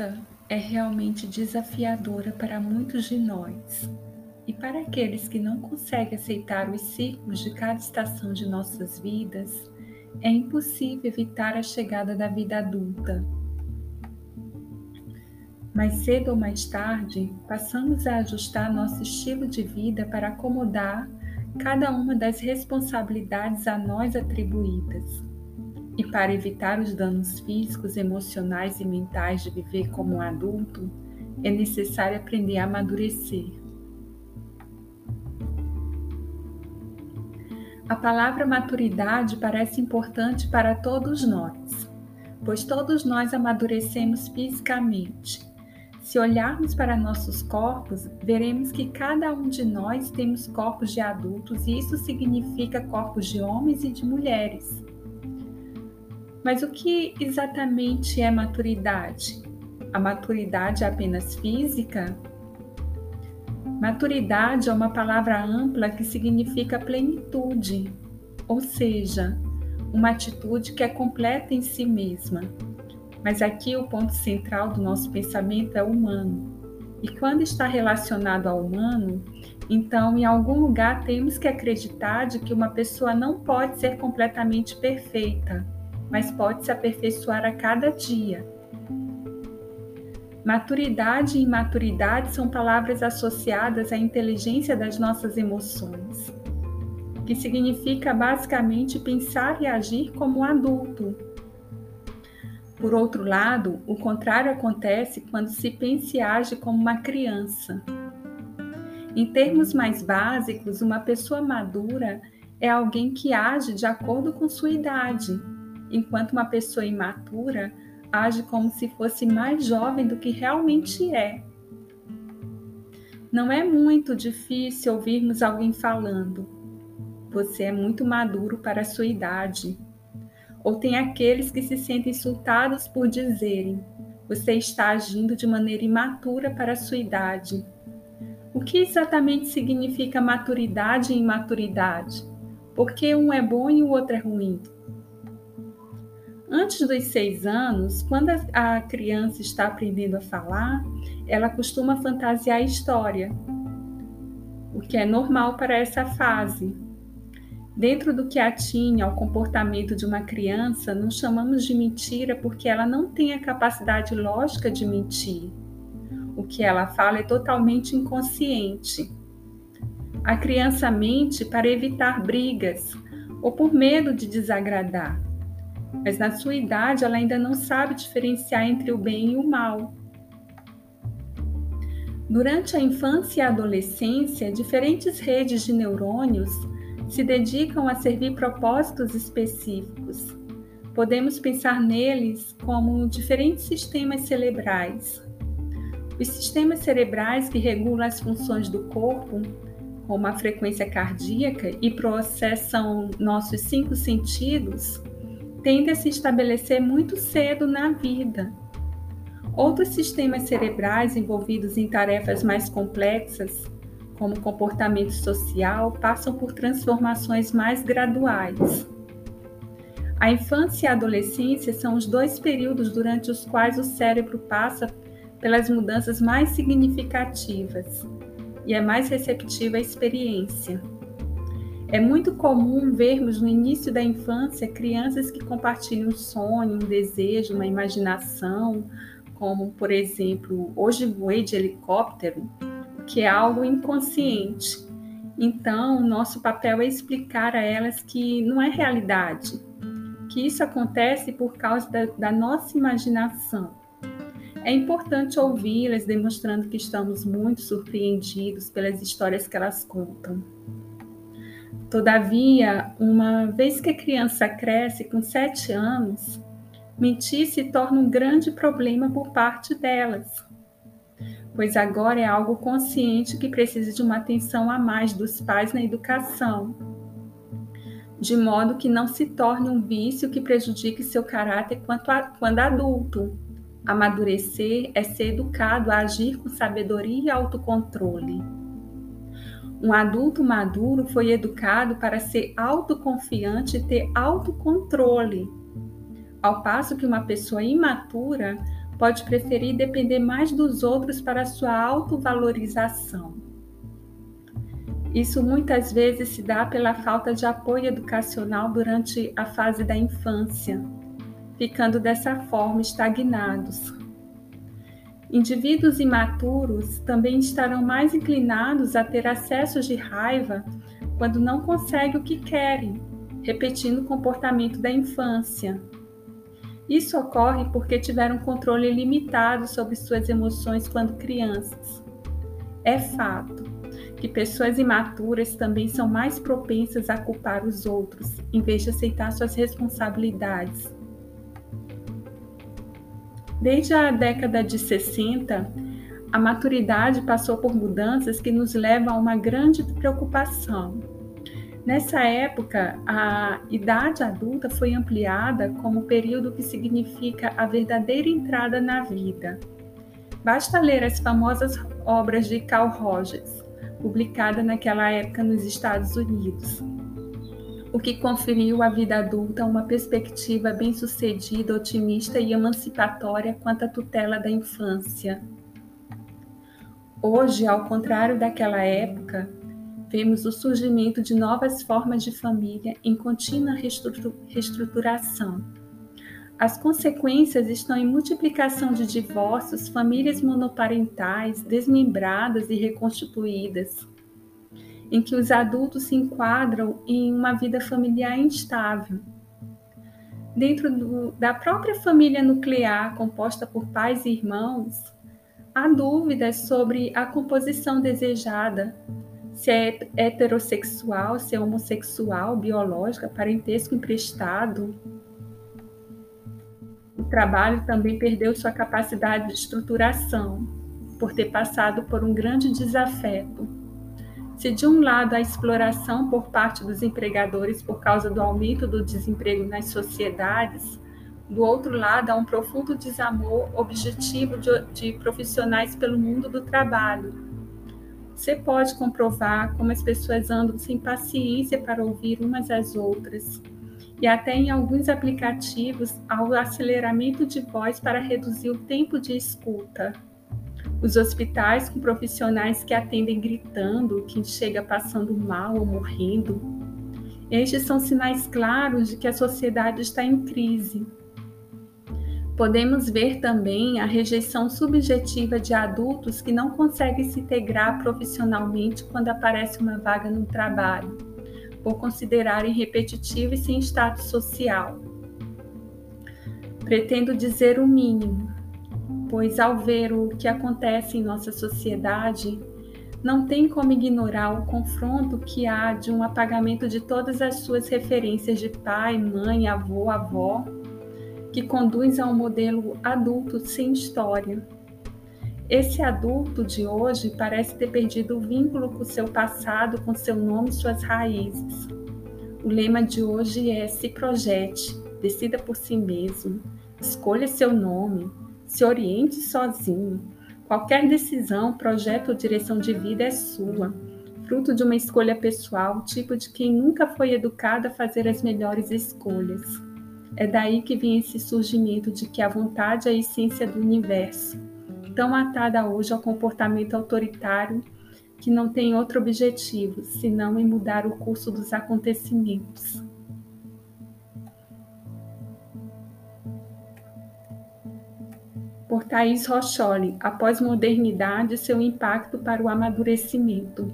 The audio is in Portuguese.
adulta é realmente desafiadora para muitos de nós. E para aqueles que não conseguem aceitar os ciclos de cada estação de nossas vidas, é impossível evitar a chegada da vida adulta. Mais cedo ou mais tarde, passamos a ajustar nosso estilo de vida para acomodar cada uma das responsabilidades a nós atribuídas. E para evitar os danos físicos, emocionais e mentais de viver como um adulto, é necessário aprender a amadurecer. A palavra maturidade parece importante para todos nós, pois todos nós amadurecemos fisicamente. Se olharmos para nossos corpos, veremos que cada um de nós temos corpos de adultos e isso significa corpos de homens e de mulheres. Mas o que exatamente é maturidade? A maturidade é apenas física? Maturidade é uma palavra ampla que significa plenitude, ou seja, uma atitude que é completa em si mesma. Mas aqui o ponto central do nosso pensamento é humano. E quando está relacionado ao humano, então em algum lugar temos que acreditar de que uma pessoa não pode ser completamente perfeita mas pode se aperfeiçoar a cada dia. Maturidade e imaturidade são palavras associadas à inteligência das nossas emoções, que significa basicamente pensar e agir como adulto. Por outro lado, o contrário acontece quando se pensa e age como uma criança. Em termos mais básicos, uma pessoa madura é alguém que age de acordo com sua idade enquanto uma pessoa imatura age como se fosse mais jovem do que realmente é. Não é muito difícil ouvirmos alguém falando: Você é muito maduro para a sua idade. Ou tem aqueles que se sentem insultados por dizerem: Você está agindo de maneira imatura para a sua idade. O que exatamente significa maturidade e imaturidade? Por que um é bom e o outro é ruim? Antes dos seis anos, quando a criança está aprendendo a falar, ela costuma fantasiar a história, o que é normal para essa fase. Dentro do que atinha ao comportamento de uma criança, não chamamos de mentira porque ela não tem a capacidade lógica de mentir. O que ela fala é totalmente inconsciente. A criança mente para evitar brigas ou por medo de desagradar mas na sua idade ela ainda não sabe diferenciar entre o bem e o mal. Durante a infância e a adolescência, diferentes redes de neurônios se dedicam a servir propósitos específicos. Podemos pensar neles como diferentes sistemas cerebrais. Os sistemas cerebrais que regulam as funções do corpo, como a frequência cardíaca, e processam nossos cinco sentidos, tende a se estabelecer muito cedo na vida. Outros sistemas cerebrais envolvidos em tarefas mais complexas, como comportamento social, passam por transformações mais graduais. A infância e a adolescência são os dois períodos durante os quais o cérebro passa pelas mudanças mais significativas e é mais receptivo à experiência. É muito comum vermos no início da infância crianças que compartilham um sonho, um desejo, uma imaginação, como, por exemplo, hoje voei de helicóptero, que é algo inconsciente. Então, nosso papel é explicar a elas que não é realidade, que isso acontece por causa da, da nossa imaginação. É importante ouvi-las, demonstrando que estamos muito surpreendidos pelas histórias que elas contam. Todavia, uma vez que a criança cresce com sete anos, mentir se torna um grande problema por parte delas, pois agora é algo consciente que precisa de uma atenção a mais dos pais na educação, de modo que não se torne um vício que prejudique seu caráter quando adulto. Amadurecer é ser educado a agir com sabedoria e autocontrole. Um adulto maduro foi educado para ser autoconfiante e ter autocontrole, ao passo que uma pessoa imatura pode preferir depender mais dos outros para sua autovalorização. Isso muitas vezes se dá pela falta de apoio educacional durante a fase da infância, ficando dessa forma estagnados. Indivíduos imaturos também estarão mais inclinados a ter acessos de raiva quando não conseguem o que querem, repetindo o comportamento da infância. Isso ocorre porque tiveram controle limitado sobre suas emoções quando crianças. É fato que pessoas imaturas também são mais propensas a culpar os outros, em vez de aceitar suas responsabilidades. Desde a década de 60, a maturidade passou por mudanças que nos levam a uma grande preocupação Nessa época, a idade adulta foi ampliada como período que significa a verdadeira entrada na vida. Basta ler as famosas obras de Carl Rogers, publicada naquela época nos Estados Unidos, o que conferiu à vida adulta uma perspectiva bem-sucedida, otimista e emancipatória quanto à tutela da infância. Hoje, ao contrário daquela época, vemos o surgimento de novas formas de família em contínua reestruturação. As consequências estão em multiplicação de divórcios, famílias monoparentais, desmembradas e reconstituídas, em que os adultos se enquadram em uma vida familiar instável. Dentro do, da própria família nuclear, composta por pais e irmãos, há dúvidas sobre a composição desejada, se é heterossexual, se é homossexual, biológica, parentesco emprestado. O trabalho também perdeu sua capacidade de estruturação, por ter passado por um grande desafeto. Se de um lado a exploração por parte dos empregadores por causa do aumento do desemprego nas sociedades, do outro lado há um profundo desamor objetivo de, de profissionais pelo mundo do trabalho, você pode comprovar como as pessoas andam sem paciência para ouvir umas às outras. E até em alguns aplicativos há o aceleramento de voz para reduzir o tempo de escuta. Os hospitais com profissionais que atendem gritando, quem chega passando mal ou morrendo. Estes são sinais claros de que a sociedade está em crise. Podemos ver também a rejeição subjetiva de adultos que não conseguem se integrar profissionalmente quando aparece uma vaga no trabalho, por considerarem repetitivo e sem status social. Pretendo dizer o mínimo, pois ao ver o que acontece em nossa sociedade, não tem como ignorar o confronto que há de um apagamento de todas as suas referências de pai, mãe, avô, avó que conduz a um modelo adulto sem história. Esse adulto de hoje parece ter perdido o vínculo com seu passado, com seu nome e suas raízes. O lema de hoje é: se projete, decida por si mesmo, escolha seu nome, se oriente sozinho. Qualquer decisão, projeto ou direção de vida é sua, fruto de uma escolha pessoal, tipo de quem nunca foi educado a fazer as melhores escolhas. É daí que vem esse surgimento de que a vontade é a essência do universo, tão atada hoje ao comportamento autoritário que não tem outro objetivo senão em mudar o curso dos acontecimentos. Por Thaís Rocholi, após modernidade, seu impacto para o amadurecimento.